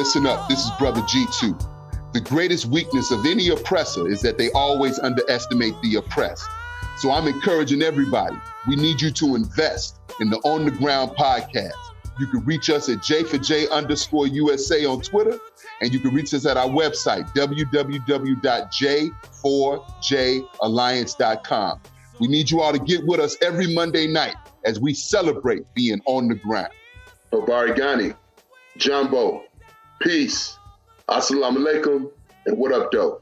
Listen up, this is Brother G2. The greatest weakness of any oppressor is that they always underestimate the oppressed. So I'm encouraging everybody, we need you to invest in the On the Ground podcast. You can reach us at J4J underscore USA on Twitter, and you can reach us at our website, www.j4jalliance.com. We need you all to get with us every Monday night as we celebrate being on the ground. Obarigani, Jambo, peace, assalamu alaikum, and what up, though?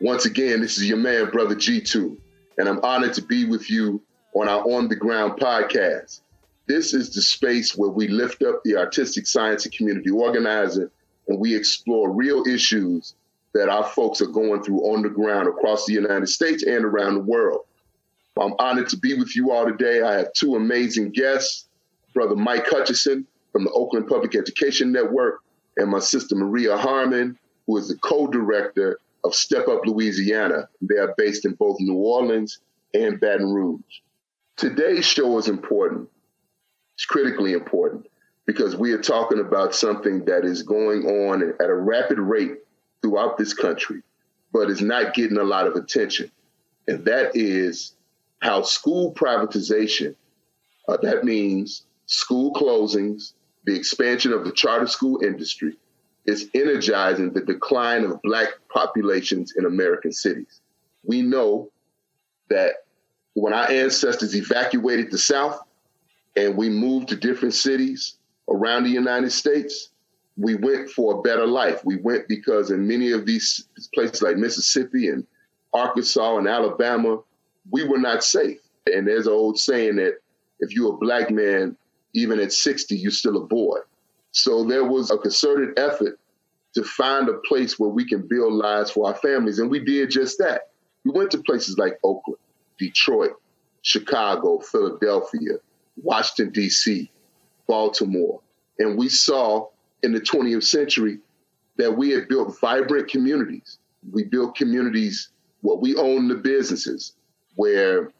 Once again, this is your man, Brother G2, and I'm honored to be with you on our On the Ground podcast. This is the space where we lift up the artistic science and community organizer and we explore real issues that our folks are going through on the ground across the United States and around the world. I'm honored to be with you all today. I have two amazing guests, Brother Mike Hutchinson from the Oakland Public Education Network, and my sister Maria Harmon, who is the co-director of Step Up Louisiana. They are based in both New Orleans and Baton Rouge. Today's show is important. It's critically important because we are talking about something that is going on at a rapid rate throughout this country, but is not getting a lot of attention. And that is how school privatization, uh, that means school closings, the expansion of the charter school industry, is energizing the decline of Black populations in American cities. We know that when our ancestors evacuated the South and we moved to different cities around the United States, we went for a better life. We went because in many of these places like Mississippi and Arkansas and Alabama, we were not safe. And there's an old saying that if you're a black man, even at 60, you're still a boy. So there was a concerted effort to find a place where we can build lives for our families. And we did just that. We went to places like Oakland, Detroit, Chicago, Philadelphia, Washington, D.C., Baltimore. And we saw in the 20th century that we had built vibrant communities. We built communities where we owned the businesses, where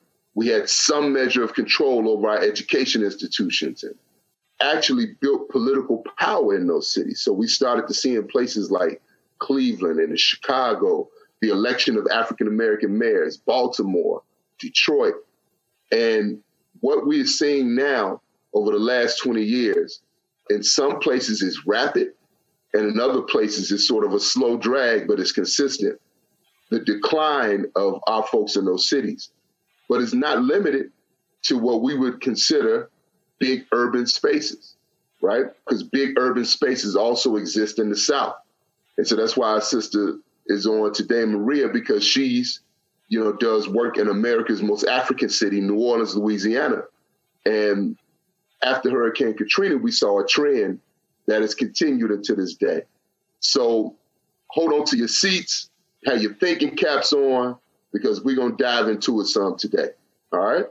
we had some measure of control over our education institutions and actually built political power in those cities. So we started to see in places like Cleveland and Chicago, the election of African American mayors, Baltimore, Detroit. And what we're seeing now over the last 20 years, in some places is rapid, and in other places it's sort of a slow drag, but it's consistent. The decline of our folks in those cities but it's not limited to what we would consider big urban spaces, right? Because big urban spaces also exist in the South. And so that's why our sister is on today, Maria, because she's, you know, does work in America's most African city, New Orleans, Louisiana. And after Hurricane Katrina, we saw a trend that has continued until this day. So hold on to your seats, have your thinking caps on, because we're going to dive into it some today. All right.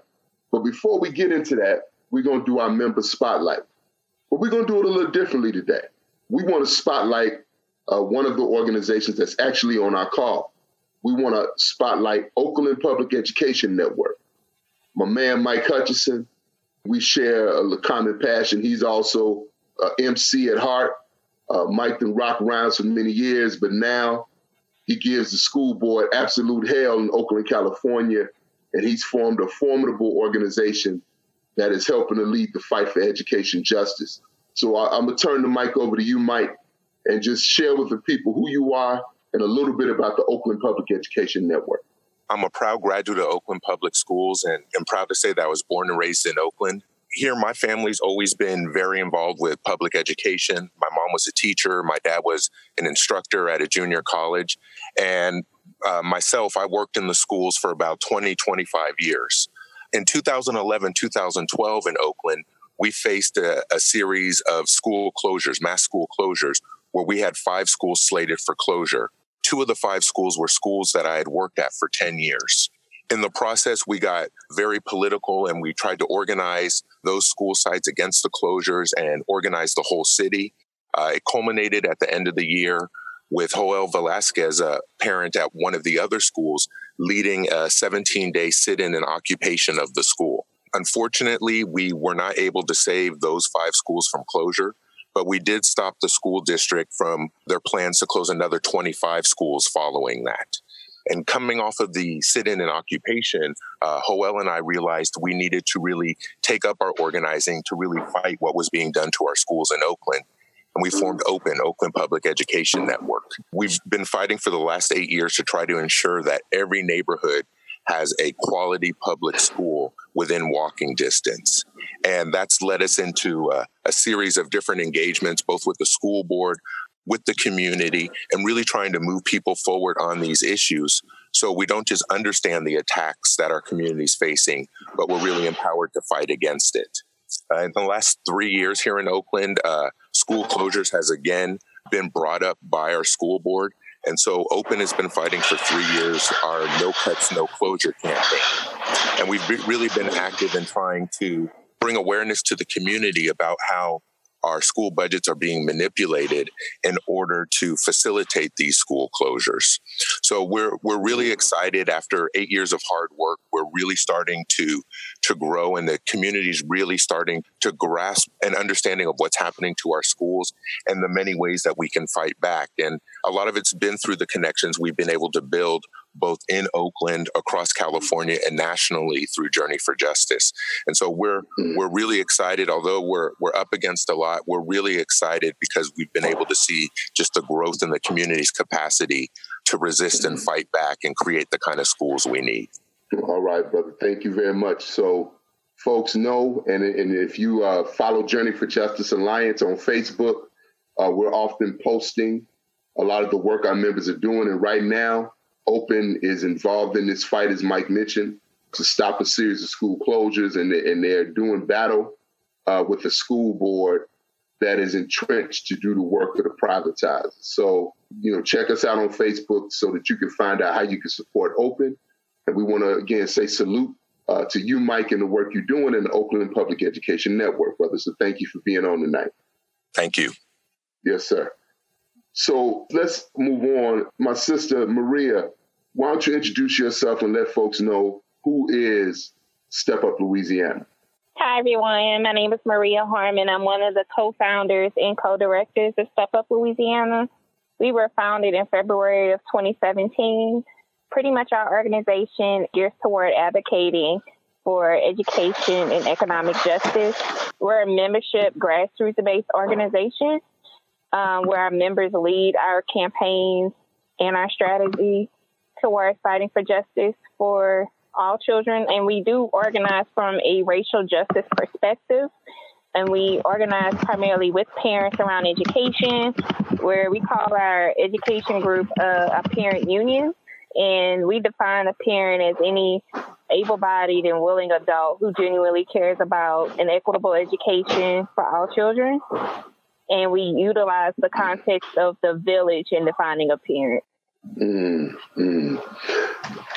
But before we get into that, we're going to do our member spotlight. But we're going to do it a little differently today. We want to spotlight uh, one of the organizations that's actually on our call. We want to spotlight Oakland Public Education Network. My man, Mike Hutchinson, we share a common passion. He's also uh, MC at heart. Uh, Mike done rock around for many years, but now he gives the school board absolute hell in Oakland, California, and he's formed a formidable organization that is helping to lead the fight for education justice. So I, am gonna turn the mic over to you, Mike, and just share with the people who you are and a little bit about the Oakland Public Education Network. I'm a proud graduate of Oakland Public Schools and am proud to say that I was born and raised in Oakland here, my family's always been very involved with public education. My mom was a teacher. My dad was an instructor at a junior college. And uh, myself, I worked in the schools for about 20, 25 years. In 2011, 2012 in Oakland, we faced a, a series of school closures, mass school closures, where we had five schools slated for closure. Two of the five schools were schools that I had worked at for 10 years. In the process, we got very political and we tried to organize those school sites against the closures and organized the whole city. Uh, it culminated at the end of the year with Joel Velasquez, a parent at one of the other schools, leading a 17 day sit in and occupation of the school. Unfortunately, we were not able to save those five schools from closure. but we did stop the school district from their plans to close another 25 schools following that. And coming off of the sit in and occupation, uh, Joel and I realized we needed to really take up our organizing to really fight what was being done to our schools in Oakland. And we formed Open, Oakland Public Education Network. We've been fighting for the last eight years to try to ensure that every neighborhood has a quality public school within walking distance. And that's led us into a, a, series of different engagements, both with the school board, with the community, and really trying to move people forward on these issues. So we don't just understand the attacks that our community is facing, but we're really empowered to fight against it. Uh, in the last three years here in Oakland, uh, school closures has again been brought up by our school board. And so Open has been fighting for three years our No Cuts, No Closure campaign. And we've really been active in trying to bring awareness to the community about how our school budgets are being manipulated in order to facilitate these school closures. So we're we're really excited after 8 years of hard work we're really starting to to grow and the community's really starting to grasp an understanding of what's happening to our schools and the many ways that we can fight back and a lot of it's been through the connections we've been able to build both in Oakland, across California, and nationally through Journey for Justice. And so we're mm-hmm. we're really excited. Although we're we're up against a lot, we're really excited because we've been able to see just the growth in the community's capacity to resist and mm-hmm. fight back and create the kind of schools we need. All right, brother. Thank you very much. So folks know, and, and if you uh, follow Journey for Justice Alliance on Facebook, uh, we're often posting a lot of the work our members are doing. And right now, Open is involved in this fight, as Mike mentioned, to stop a series of school closures, and, and they're doing battle uh, with the school board that is entrenched to do the work of the privatizers. So, you know, check us out on Facebook so that you can find out how you can support Open. And we want to again say salute uh, to you, Mike, and the work you're doing in the Oakland Public Education Network, brother. So thank you for being on tonight. Thank you. Yes, sir. So let's move on. My sister Maria, why don't you introduce yourself and let folks know who is Step Up Louisiana? Hi, everyone. My name is Maria Harmon. I'm one of the co founders and co directors of Step Up Louisiana. We were founded in February of 2017. Pretty much our organization gears toward advocating for education and economic justice. We're a membership grassroots based organization um, where our members lead our campaigns and our strategy towards fighting for justice for all children. And we do organize from a racial justice perspective. And we organize primarily with parents around education, where we call our education group uh, a parent union. And we define a parent as any able bodied and willing adult who genuinely cares about an equitable education for all children. And we utilize the context of the village in defining a parent. Mm, mm.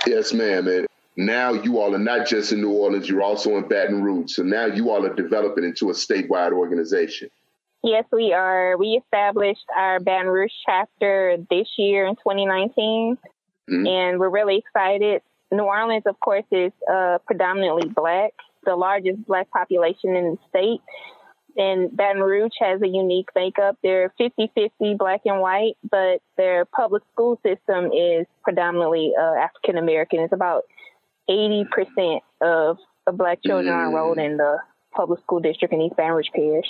Yes, ma'am. And now you all are not just in New Orleans, you're also in Baton Rouge. So now you all are developing into a statewide organization. Yes, we are. We established our Baton Rouge chapter this year in 2019, mm-hmm. and we're really excited. New Orleans, of course, is uh, predominantly black, the largest black population in the state and Baton Rouge has a unique makeup. They're 50-50 black and white, but their public school system is predominantly uh, African American. It's about 80% of, of black children mm. enrolled in the public school district in East Baton Rouge Parish.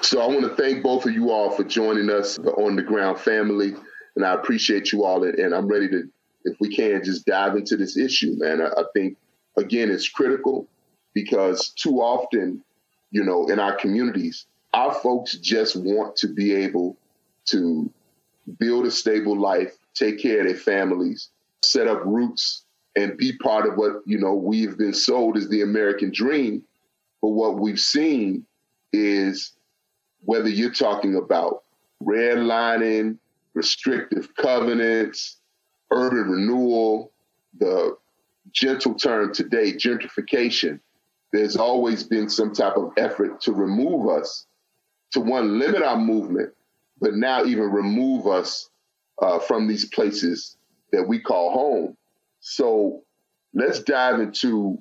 So I want to thank both of you all for joining us, the On the Ground family, and I appreciate you all. And I'm ready to, if we can, just dive into this issue, man. I, I think, again, it's critical because too often you know, in our communities. Our folks just want to be able to build a stable life, take care of their families, set up roots, and be part of what, you know, we've been sold as the American dream. But what we've seen is whether you're talking about redlining, restrictive covenants, urban renewal, the gentle term today, gentrification, there's always been some type of effort to remove us, to one, limit our movement, but now even remove us uh, from these places that we call home. So let's dive into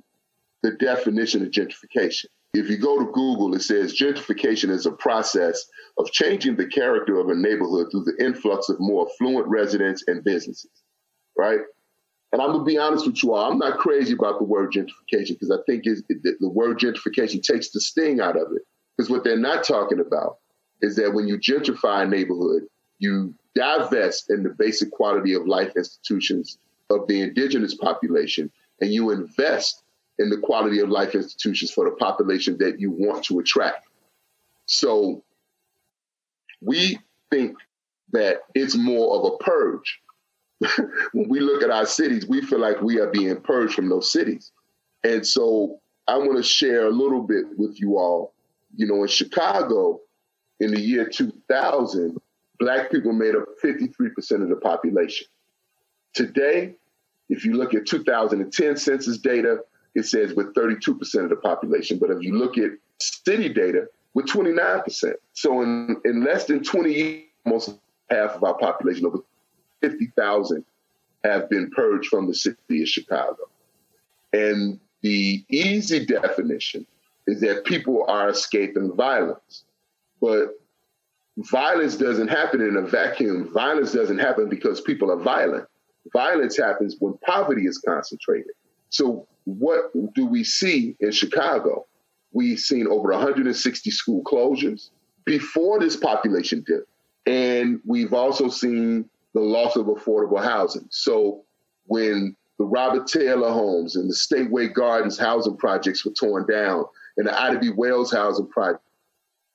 the definition of gentrification. If you go to Google, it says gentrification is a process of changing the character of a neighborhood through the influx of more affluent residents and businesses, right? And I'm gonna be honest with you all, I'm not crazy about the word gentrification because I think the word gentrification takes the sting out of it. Because what they're not talking about is that when you gentrify a neighborhood, you divest in the basic quality of life institutions of the indigenous population and you invest in the quality of life institutions for the population that you want to attract. So we think that it's more of a purge. when we look at our cities, we feel like we are being purged from those cities. And so I want to share a little bit with you all. You know, in Chicago, in the year 2000, Black people made up 53% of the population. Today, if you look at 2010 census data, it says with 32% of the population. But if you look at city data, with 29%. So in, in less than 20 years, almost half of our population, over 50,000, have been purged from the city of Chicago. And the easy definition is that people are escaping violence. But violence doesn't happen in a vacuum. Violence doesn't happen because people are violent. Violence happens when poverty is concentrated. So, what do we see in Chicago? We've seen over 160 school closures before this population dip. And we've also seen the loss of affordable housing. So, when the Robert Taylor homes and the Stateway Gardens housing projects were torn down, and the Ida B. Wells housing project,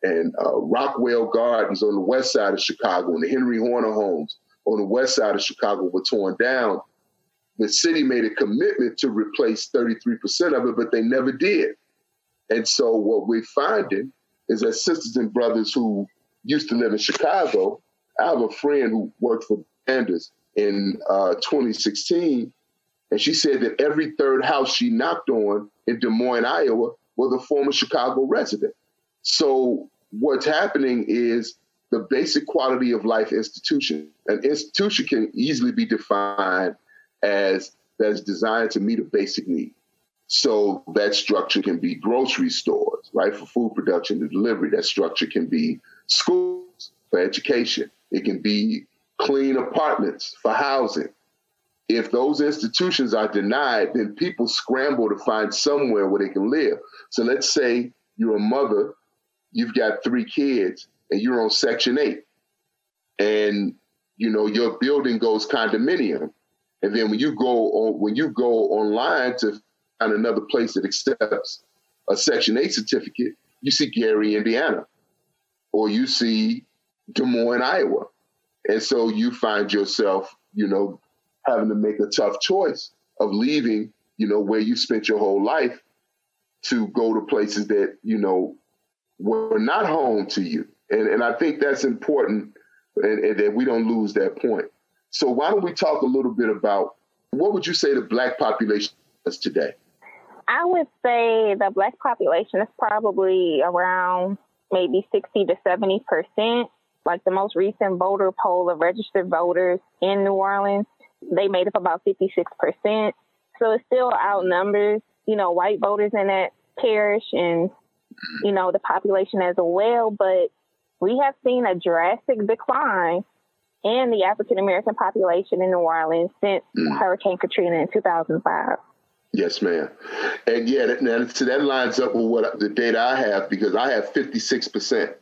and uh, Rockwell Gardens on the west side of Chicago, and the Henry Horner homes on the west side of Chicago were torn down, the city made a commitment to replace 33% of it, but they never did. And so what we're finding is that sisters and brothers who used to live in Chicago, I have a friend who worked for Sanders in uh, 2016, and she said that every third house she knocked on in Des Moines, Iowa, was a former Chicago resident. So what's happening is the basic quality of life institution. An institution can easily be defined as that's designed to meet a basic need. So that structure can be grocery stores, right, for food production and delivery. That structure can be schools for education. It can be clean apartments for housing. If those institutions are denied, then people scramble to find somewhere where they can live. So let's say you're a mother, you've got three kids, and you're on Section 8. And you know, your building goes condominium. And then when you go on when you go online to find another place that accepts a Section 8 certificate, you see Gary, Indiana, or you see Des Moines, Iowa. And so you find yourself, you know, having to make a tough choice of leaving, you know, where you spent your whole life to go to places that, you know, were not home to you. And, and I think that's important and, and that we don't lose that point. So why don't we talk a little bit about what would you say the black population is today? I would say the black population is probably around maybe 60 to 70 percent. Like the most recent voter poll of registered voters in New Orleans, they made up about 56 percent. So it still outnumbers, you know, white voters in that parish and, you know, the population as well. But we have seen a drastic decline in the African American population in New Orleans since mm. Hurricane Katrina in 2005. Yes, ma'am. And yeah, that, so that lines up with what the data I have because I have 56%.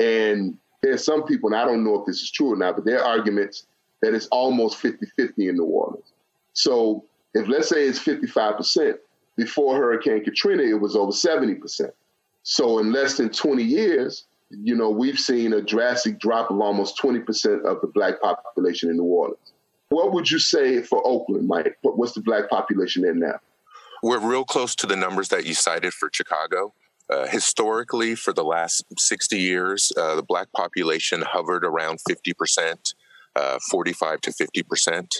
And there's some people, and I don't know if this is true or not, but there are arguments that it's almost 50 50 in New Orleans. So if let's say it's 55%, before Hurricane Katrina, it was over 70%. So in less than 20 years, you know, we've seen a drastic drop of almost 20% of the black population in New Orleans. What would you say for Oakland, Mike? What's the black population there now? We're real close to the numbers that you cited for Chicago. Uh, historically, for the last 60 years, uh, the black population hovered around 50%, uh, 45 to 50%.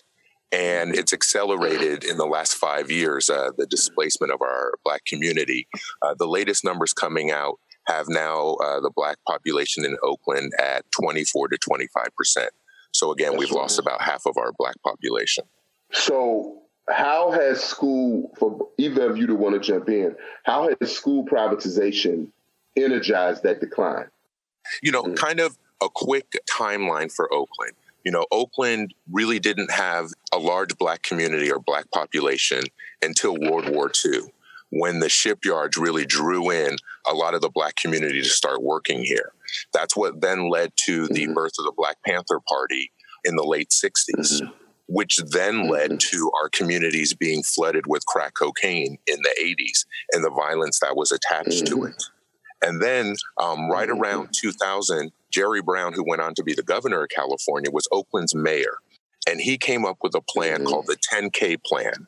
And it's accelerated in the last five years, uh, the displacement of our black community. Uh, the latest numbers coming out have now uh, the black population in Oakland at 24 to 25%. So again, That's we've right. lost about half of our black population. So how has school, for either of you to want to jump in, how has school privatization energized that decline? You know, mm-hmm. kind of a quick timeline for Oakland. You know, Oakland really didn't have a large black community or black population until World War II, when the shipyards really drew in a lot of the black community to start working here. That's what then led to the mm-hmm. birth of the Black Panther Party in the late 60s. Mm-hmm. Which then led mm-hmm. to our communities being flooded with crack cocaine in the 80s and the violence that was attached to mm-hmm. it. And then, um, right mm-hmm. around 2000, Jerry Brown, who went on to be the governor of California, was Oakland's mayor. And he came up with a plan mm-hmm. called the 10K plan,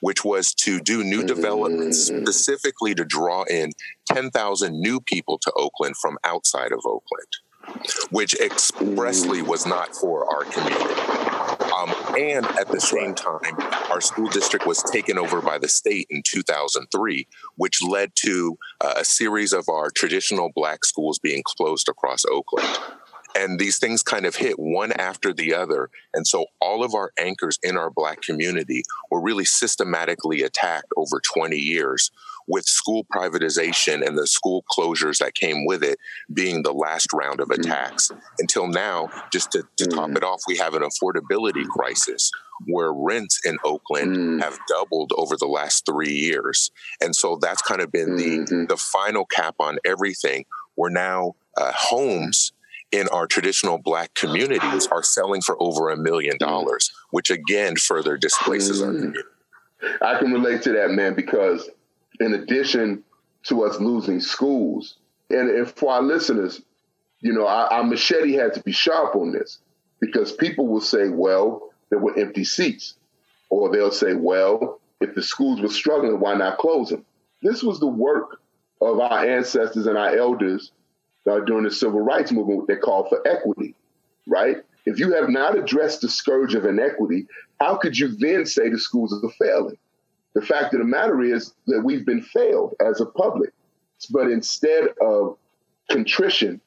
which was to do new developments mm-hmm. specifically to draw in 10,000 new people to Oakland from outside of Oakland, which expressly was not for our community. Um, and at the same time, our school district was taken over by the state in 2003, which led to uh, a series of our traditional black schools being closed across Oakland. And these things kind of hit one after the other. And so all of our anchors in our Black community were really systematically attacked over 20 years, with school privatization and the school closures that came with it being the last round of mm. attacks. Until now, just to, to top mm. it off, we have an affordability crisis where rents in Oakland mm. have doubled over the last three years. And so that's kind of been the, mm-hmm. the final cap on everything. We're now uh, homes in our traditional black communities are selling for over a million dollars, which again further displaces our mm. community. I can relate to that, man, because in addition to us losing schools, and, and for our listeners, you know, our, our machete had to be sharp on this because people will say, well, there were empty seats. Or they'll say, well, if the schools were struggling, why not close them? This was the work of our ancestors and our elders uh, during the civil rights movement, they called for equity, right? If you have not addressed the scourge of inequity, how could you then say the schools are failing? The fact of the matter is that we've been failed as a public. But instead of contrition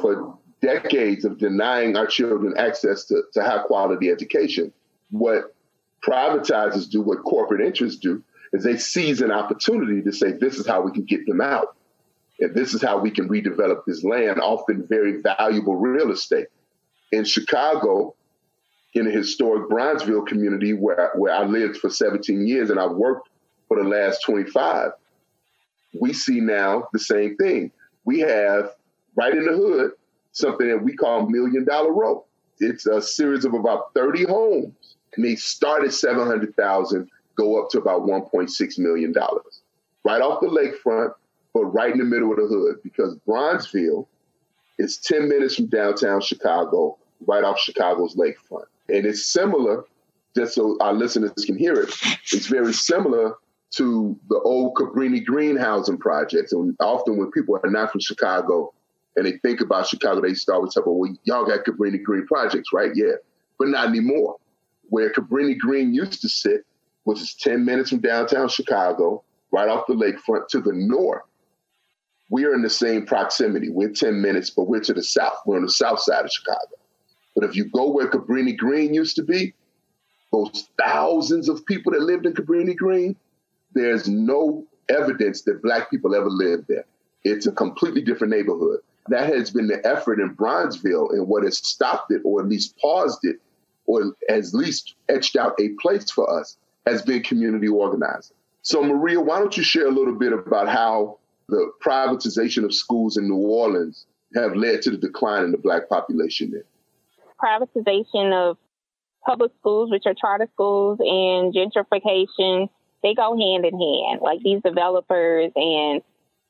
for decades of denying our children access to, to high quality education, what privatizers do, what corporate interests do, is they seize an opportunity to say, this is how we can get them out. And this is how we can redevelop this land, often very valuable real estate. In Chicago, in a historic Bronzeville community where, where I lived for 17 years and I've worked for the last 25, we see now the same thing. We have right in the hood something that we call Million Dollar Row. It's a series of about 30 homes, and they start at 700,000, go up to about 1.6 million dollars. Right off the lakefront, but right in the middle of the hood because Bronzeville is 10 minutes from downtown Chicago, right off Chicago's lakefront. And it's similar, just so our listeners can hear it, it's very similar to the old Cabrini Green housing projects. And often when people are not from Chicago and they think about Chicago, they start with talking, well, y'all got Cabrini Green projects, right? Yeah, but not anymore. Where Cabrini Green used to sit, which is 10 minutes from downtown Chicago, right off the lakefront to the north, we are in the same proximity. We're 10 minutes, but we're to the south. We're on the south side of Chicago. But if you go where Cabrini Green used to be, those thousands of people that lived in Cabrini Green, there's no evidence that black people ever lived there. It's a completely different neighborhood. That has been the effort in Bronzeville, and what has stopped it, or at least paused it, or at least etched out a place for us, has been community organizing. So, Maria, why don't you share a little bit about how the privatization of schools in New Orleans have led to the decline in the black population there? Privatization of public schools, which are charter schools, and gentrification, they go hand in hand. Like these developers and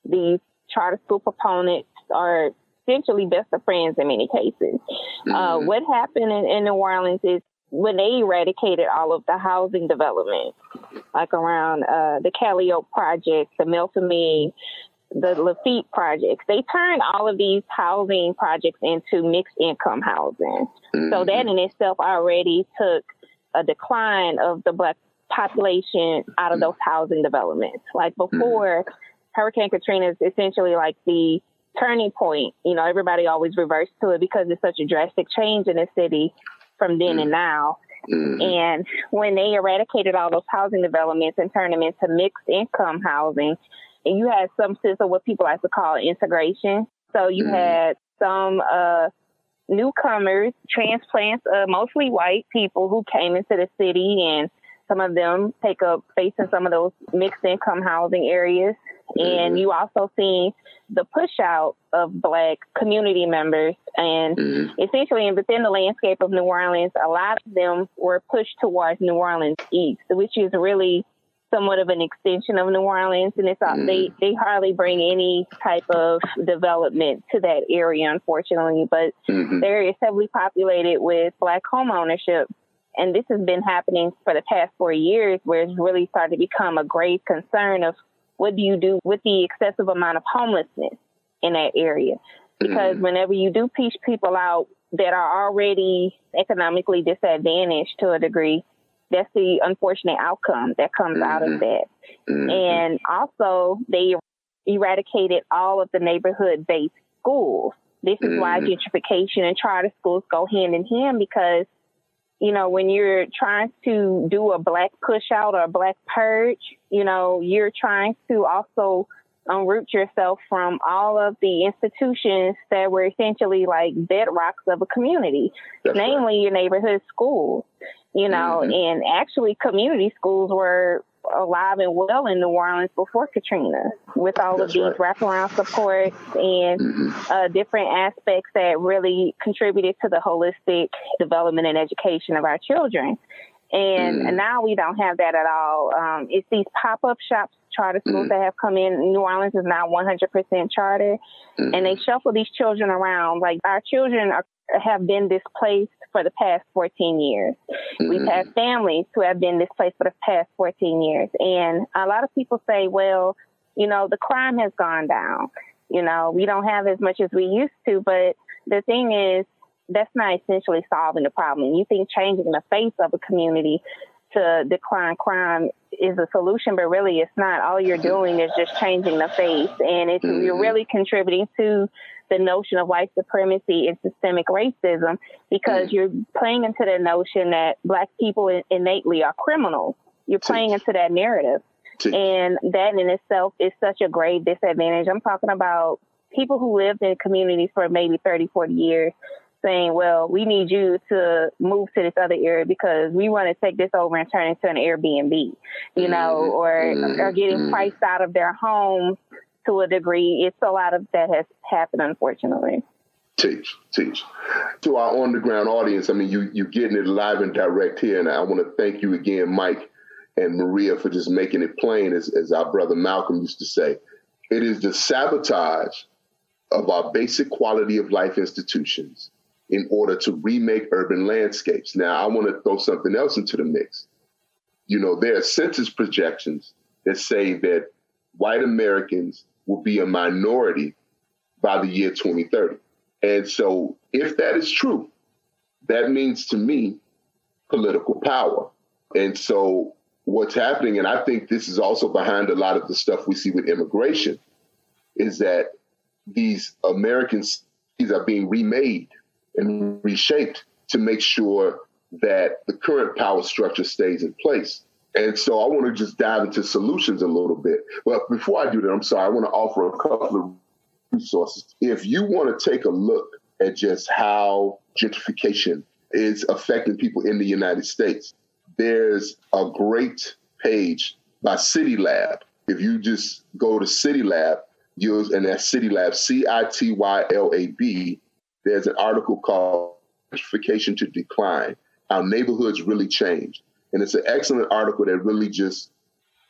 these charter school proponents are essentially best of friends in many cases. Uh, mm-hmm. Uh, what happened in, in New Orleans is when they eradicated all of the housing development, like around uh, the Calliope project, the Melpomene, the Lafitte projects. They turned all of these housing projects into mixed income housing. Mm-hmm. So that in itself already took a decline of the black population out of those housing developments. Like mm-hmm. before, mm-hmm. Hurricane Katrina is essentially like the turning point. You know, everybody always reverts to it because it's such a drastic change in the city from then mm-hmm. and now. Mm-hmm. And when they eradicated all those housing developments and turned them into mixed income housing, and you had some sense of what people like to call integration. So you mm-hmm. had some uh, newcomers, transplants, uh, mostly white people who came into the city, and some of them take up space in some of those mixed income housing areas. And you also see the push out of black community members. And mm-hmm. essentially, within the landscape of New Orleans, a lot of them were pushed towards New Orleans East, which is really somewhat of an extension of New Orleans, and it's mm. they they hardly bring any type of development to that area, unfortunately. But mm-hmm. the area is heavily populated with black home ownership, and this has been happening for the past four years, where it's really started to become a grave concern of what do you do with the excessive amount of homelessness in that area? Because mm-hmm. whenever you do push people out that are already economically disadvantaged to a degree, that's the unfortunate outcome that comes mm-hmm. out of mm-hmm. that. Mm-hmm. And also, they eradicated all of the neighborhood based schools. This is mm-hmm. why gentrification and charter schools go hand in hand because, you know, when you're trying to do a black push out or a black purge, you know, you're trying to also unroot yourself from all of the institutions that were essentially like bedrocks of a community, That's namely right. your neighborhood schools you know, mm-hmm. and actually community schools were alive and well in New Orleans before Katrina with all That's of these right. wraparound supports and mm-hmm. uh, different aspects that really contributed to the holistic development and education of our children. And mm-hmm. now we don't have that at all. Um, it's these pop up shops, charter schools mm-hmm. that have come in. New Orleans is now 100% charter, and they mm-hmm. shuffle these children around. Like our children are have been displaced for the past 14 years. Mm-hmm. We've had mm-hmm. families who have been displaced for the past 14 years. And a lot of people say, well, you know, the crime has gone down. You know, we don't have as much as we used to. But the thing is, that's not essentially solving the problem. You think changing the face of a community to decline crime is a solution, but really it's not. All you're doing is just changing the face, and it's mm-hmm. you're really contributing to the notion of white supremacy and systemic racism because mm. you're playing into the notion that black people innately are criminals. You're playing into that narrative. And that in itself is such a great disadvantage. I'm talking about people who lived in communities for maybe 30, 40 years saying, well, we need you to move to this other area because we want to take this over and turn it into an Airbnb, you know, mm-hmm. or, mm-hmm. or getting mm-hmm. priced out of their homes to a degree. It's a lot of that has happened, unfortunately. Teach, teach. To our on the ground audience, I mean, you you getting it live and direct here, and I want to thank you again, Mike and Maria, for just making it plain, as, as our brother Malcolm used to say. It is the sabotage of our basic quality of life institutions in order to remake urban landscapes. Now, I want to throw something else into the mix. You know, there are census projections that say that white Americans will be a minority by the year 2030. And so, if that is true, that means to me political power. And so, what's happening, and I think this is also behind a lot of the stuff we see with immigration, is that these Americans are being remade and reshaped to make sure that the current power structure stays in place. And so I want to just dive into solutions a little bit. But before I do that, I'm sorry, I want to offer a couple of resources. If you want to take a look at just how gentrification is affecting people in the United States, there's a great page by City Lab. If you just go to City Lab, use and that's City Lab, C I T Y L A B, there's an article called Gentrification to Decline How Neighborhoods Really Changed and it's an excellent article that really just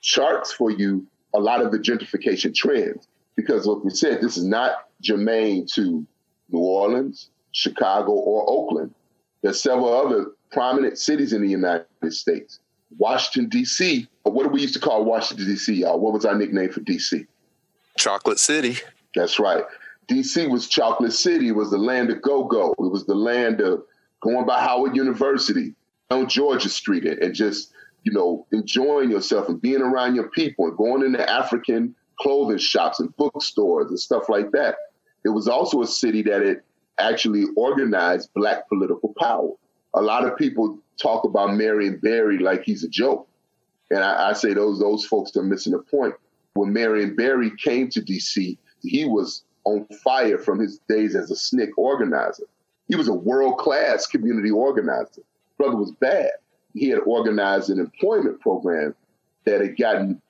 charts for you a lot of the gentrification trends. Because, like we said, this is not germane to New Orleans, Chicago, or Oakland. There's several other prominent cities in the United States. Washington, D.C. What do we used to call Washington, D.C., y'all? What was our nickname for D.C.? Chocolate City. That's right. D.C. was Chocolate City. It was the land of go-go. It was the land of going by Howard University, on Georgia Street and just, you know, enjoying yourself and being around your people and going into African clothing shops and bookstores and stuff like that. It was also a city that it actually organized black political power. A lot of people talk about Marion Barry like he's a joke. And I, I say those those folks are missing the point. When Marion Barry came to DC, he was on fire from his days as a SNCC organizer. He was a world class community organizer. Brother was bad. He had organized an employment program that had gotten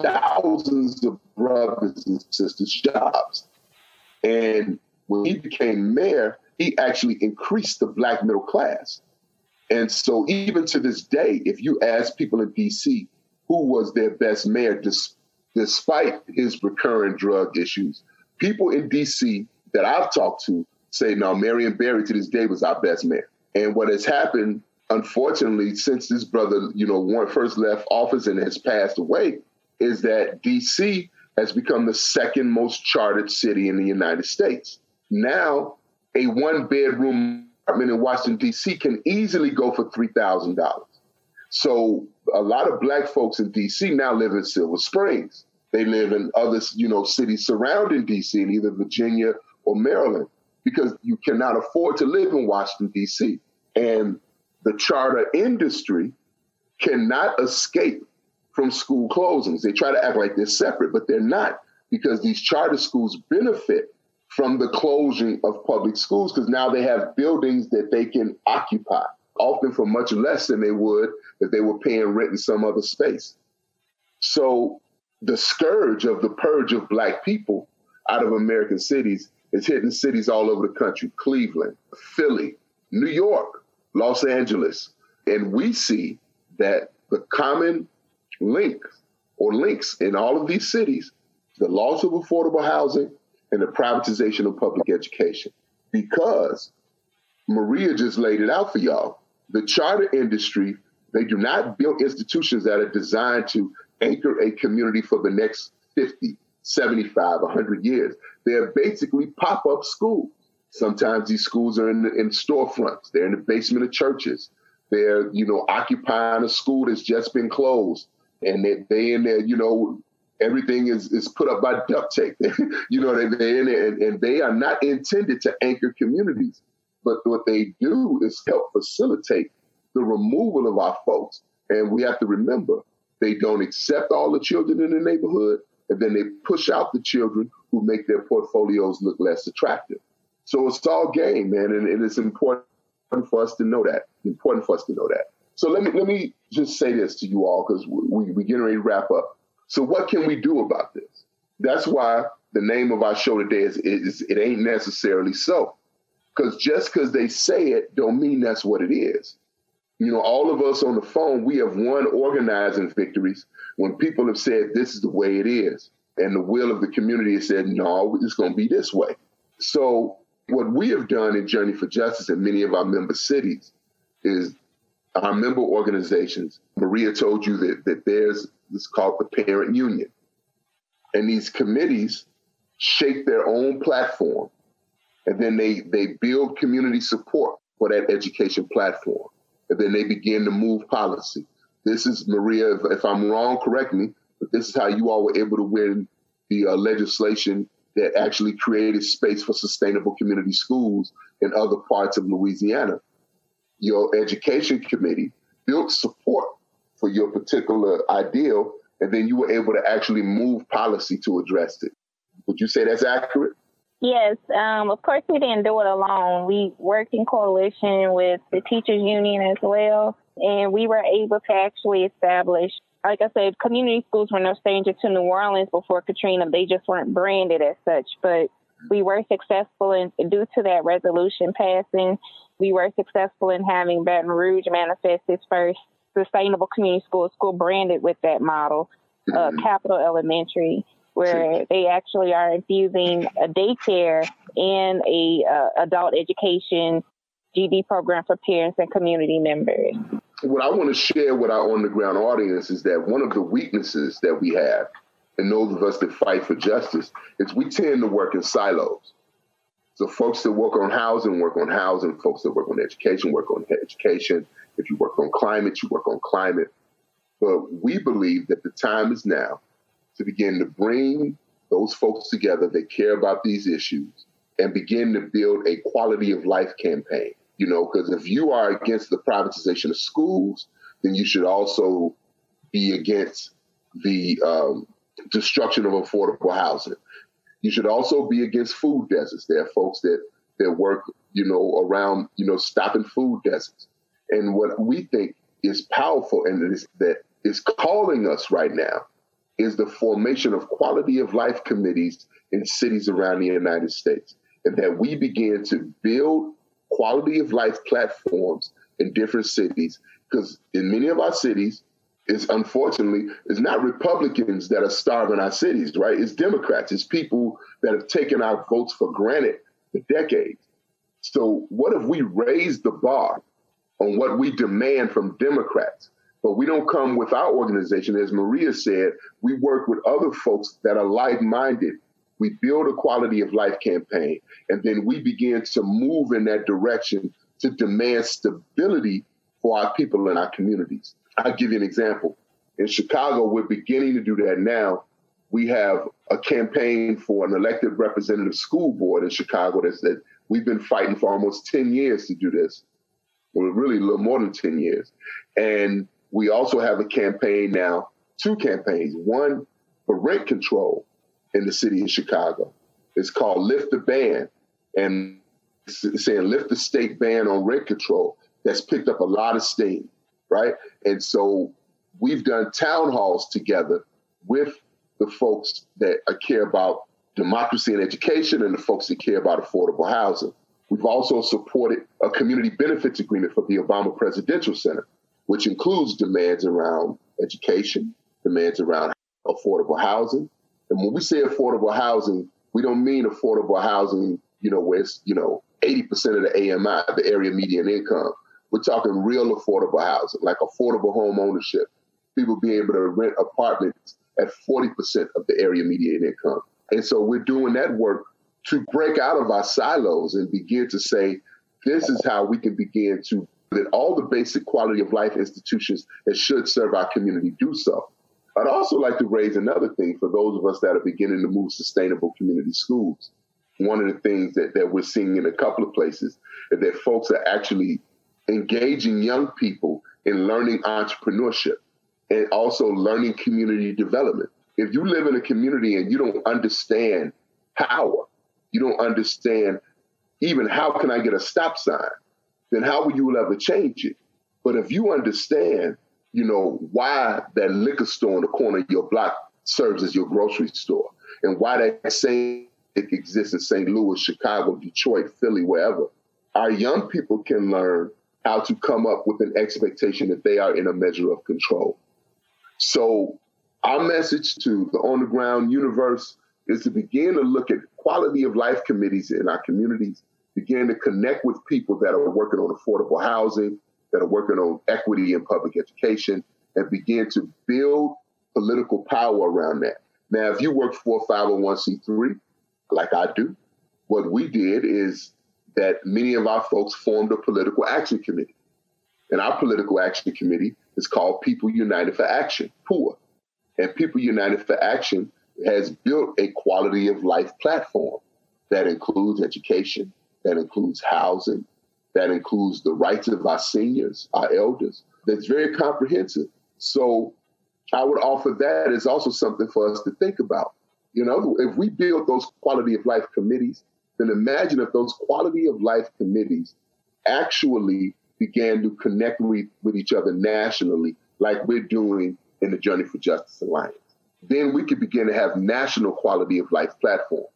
thousands of brothers and sisters jobs. And when he became mayor, he actually increased the black middle class. And so, even to this day, if you ask people in DC who was their best mayor, despite his recurrent drug issues, people in DC that I've talked to say, no, Marion Barry to this day was our best mayor. And what has happened, unfortunately, since this brother, you know, first left office and has passed away, is that DC has become the second most chartered city in the United States. Now, a one bedroom apartment in Washington, D.C. can easily go for $3,000. So a lot of black folks in D.C. now live in Silver Springs. They live in other, you know, cities surrounding D.C. in either Virginia or Maryland because you cannot afford to live in Washington, D.C. And the charter industry cannot escape from school closings. They try to act like they're separate, but they're not because these charter schools benefit from the closing of public schools because now they have buildings that they can occupy, often for much less than they would if they were paying rent in some other space. So the scourge of the purge of black people out of American cities is hitting cities all over the country Cleveland, Philly, New York, Los Angeles. And we see that the common link or links in all of these cities the loss of affordable housing and the privatization of public education. Because Maria just laid it out for y'all. The charter industry, they do not build institutions that are designed to anchor a community for the next 50, 75, 100 years. They're basically pop up schools. Sometimes these schools are in, in storefronts, they're in the basement of churches. They're, you know, occupying a school that's just been closed. And they, they in there, you know, everything is, is put up by duct tape. you know, they, they in and, and they are not intended to anchor communities. But what they do is help facilitate the removal of our folks. And we have to remember, they don't accept all the children in the neighborhood, and then they push out the children who make their portfolios look less attractive. So it's all game, man, and, and it's important for us to know that. Important for us to know that. So let me let me just say this to you all because we we getting ready to wrap up. So what can we do about this? That's why the name of our show today is, is it ain't necessarily so. Because just because they say it don't mean that's what it is. You know, all of us on the phone, we have won organizing victories when people have said this is the way it is. And the will of the community has said, no, it's going to be this way. So what we have done in Journey for Justice in many of our member cities is our member organizations, Maria told you that, that there's this called the parent union. And these committees shape their own platform and then they, they build community support for that education platform. And then they begin to move policy. This is, Maria, if, if I'm wrong, correct me, but this is how you all were able to win the uh, legislation that actually created space for sustainable community schools in other parts of Louisiana your education committee built support for your particular ideal, and then you were able to actually move policy to address it. Would you say that's accurate? Yes, um, of course we didn't do it alone. We worked in coalition with the teachers union as well, and we were able to actually establish, like I said, community schools were no stranger to New Orleans before Katrina. They just weren't branded as such, but we were successful in due to that resolution passing we were successful in having Baton Rouge manifest its first sustainable community school, school branded with that model, uh, mm-hmm. Capital Elementary, where they actually are infusing a daycare and a uh, adult education GED program for parents and community members. What I want to share with our on the ground audience is that one of the weaknesses that we have, and those of us that fight for justice, is we tend to work in silos. So folks that work on housing work on housing. Folks that work on education work on education. If you work on climate, you work on climate. But we believe that the time is now to begin to bring those folks together that care about these issues and begin to build a quality of life campaign. You know, because if you are against the privatization of schools, then you should also be against the um, destruction of affordable housing You should also be against food deserts. There are folks that that work, you know, around, you know, stopping food deserts. And what we think is powerful and is, that is calling us right now is the formation of quality of life committees in cities around the United States. And that we begin to build quality of life platforms in different cities. Because in many of our cities, it's unfortunately it's not Republicans that are starving our cities, right? It's Democrats. It's people that have taken our votes for granted for decades. So what if we raise the bar on what we demand from Democrats? But we don't come with our organization, as Maria said, we work with other folks that are like-minded. We build a quality of life campaign, and then we begin to move in that direction to demand stability for our people in our communities. I'll give you an example. In Chicago, we're beginning to do that now. We have a campaign for an elected representative school board in Chicago that's that we've been fighting for almost 10 years to do this. Well, really a little more than 10 years. And we also have a campaign now, two campaigns, one for rent control in the city of Chicago. It's called Lift the Ban. And saying lift the state ban on rent control. That's picked up a lot of steam right? And so we've done town halls together with the folks that care about democracy and education and the folks that care about affordable housing. We've also supported a community benefits agreement for the Obama Presidential Center, which includes demands around education, demands around affordable housing. And when we say affordable housing, we don't mean affordable housing, you know, where it's, you know, 80% of the AMI, the area median income. We're talking real affordable housing, like affordable home ownership. People being able to rent apartments at 40% of the area median income. And so we're doing that work to break out of our silos and begin to say, this is how we can begin to that all the basic quality of life institutions that should serve our community do so. I'd also like to raise another thing for those of us that are beginning to move sustainable community schools. One of the things that, that we're seeing in a couple of places is that folks are actually engaging young people in learning entrepreneurship and also learning community development. If you live in a community and you don't understand power, you don't understand even how can I get a stop sign, then how will you ever change it? But if you understand, you know, why that liquor store on the corner of your block serves as your grocery store and why that same exists in St. Louis, Chicago, Detroit, Philly, wherever, our young people can learn how to come up with an expectation that they are in a measure of control. So, our message to the on the ground universe is to begin to look at quality of life committees in our communities, begin to connect with people that are working on affordable housing, that are working on equity in public education, and begin to build political power around that. Now, if you work for a 501c3, like I do, what we did is that many of our folks formed a political action committee. And our political action committee is called People United for Action, PUA. And People United for Action has built a quality of life platform that includes education, that includes housing, that includes the rights of our seniors, our elders, that's very comprehensive. So I would offer that as also something for us to think about. You know, if we build those quality of life committees, then imagine if those quality of life committees actually began to connect with, with each other nationally, like we're doing in the Journey for Justice Alliance. Then we could begin to have national quality of life platforms.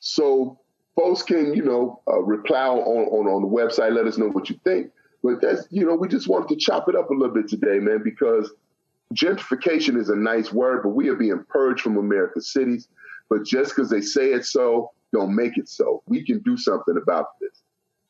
So folks can, you know, uh, reply on, on, on the website, let us know what you think. But that's, you know, we just wanted to chop it up a little bit today, man, because gentrification is a nice word, but we are being purged from America's cities. But just because they say it so don't make it so. We can do something about this.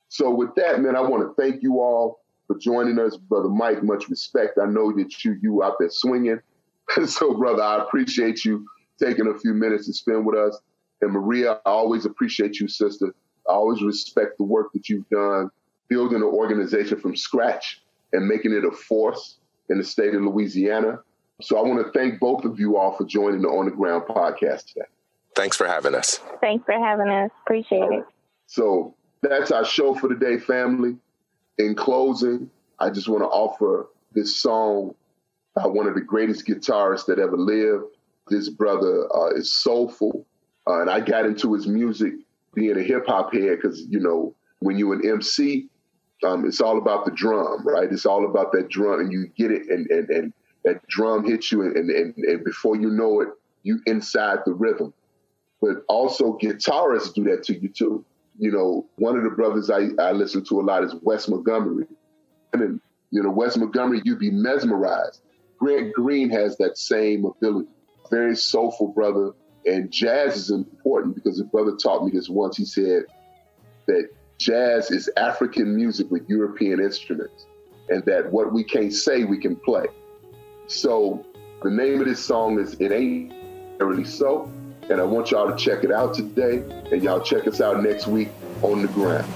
So with that, man, I want to thank you all for joining us, brother Mike. Much respect. I know that you you out there swinging. so, brother, I appreciate you taking a few minutes to spend with us. And Maria, I always appreciate you, sister. I always respect the work that you've done, building an organization from scratch and making it a force in the state of Louisiana. So I want to thank both of you all for joining the On the Ground podcast today. Thanks for having us. Thanks for having us. Appreciate it. So that's our show for today, family. In closing, I just want to offer this song by one of the greatest guitarists that ever lived. This brother uh, is soulful. Uh, and I got into his music being a hip hop head because, you know, when you're an MC, um, it's all about the drum, right? It's all about that drum, and you get it, and and, and that drum hits you, and, and and before you know it, you inside the rhythm. But also, guitarists do that to you too. You know, one of the brothers I, I listen to a lot is Wes Montgomery, and then you know, Wes Montgomery, you'd be mesmerized. Grant Green has that same ability. Very soulful brother, and jazz is important because a brother taught me this once. He said that jazz is African music with European instruments, and that what we can't say, we can play. So the name of this song is It Ain't Really So, and I want y'all to check it out today, and y'all check us out next week on the ground.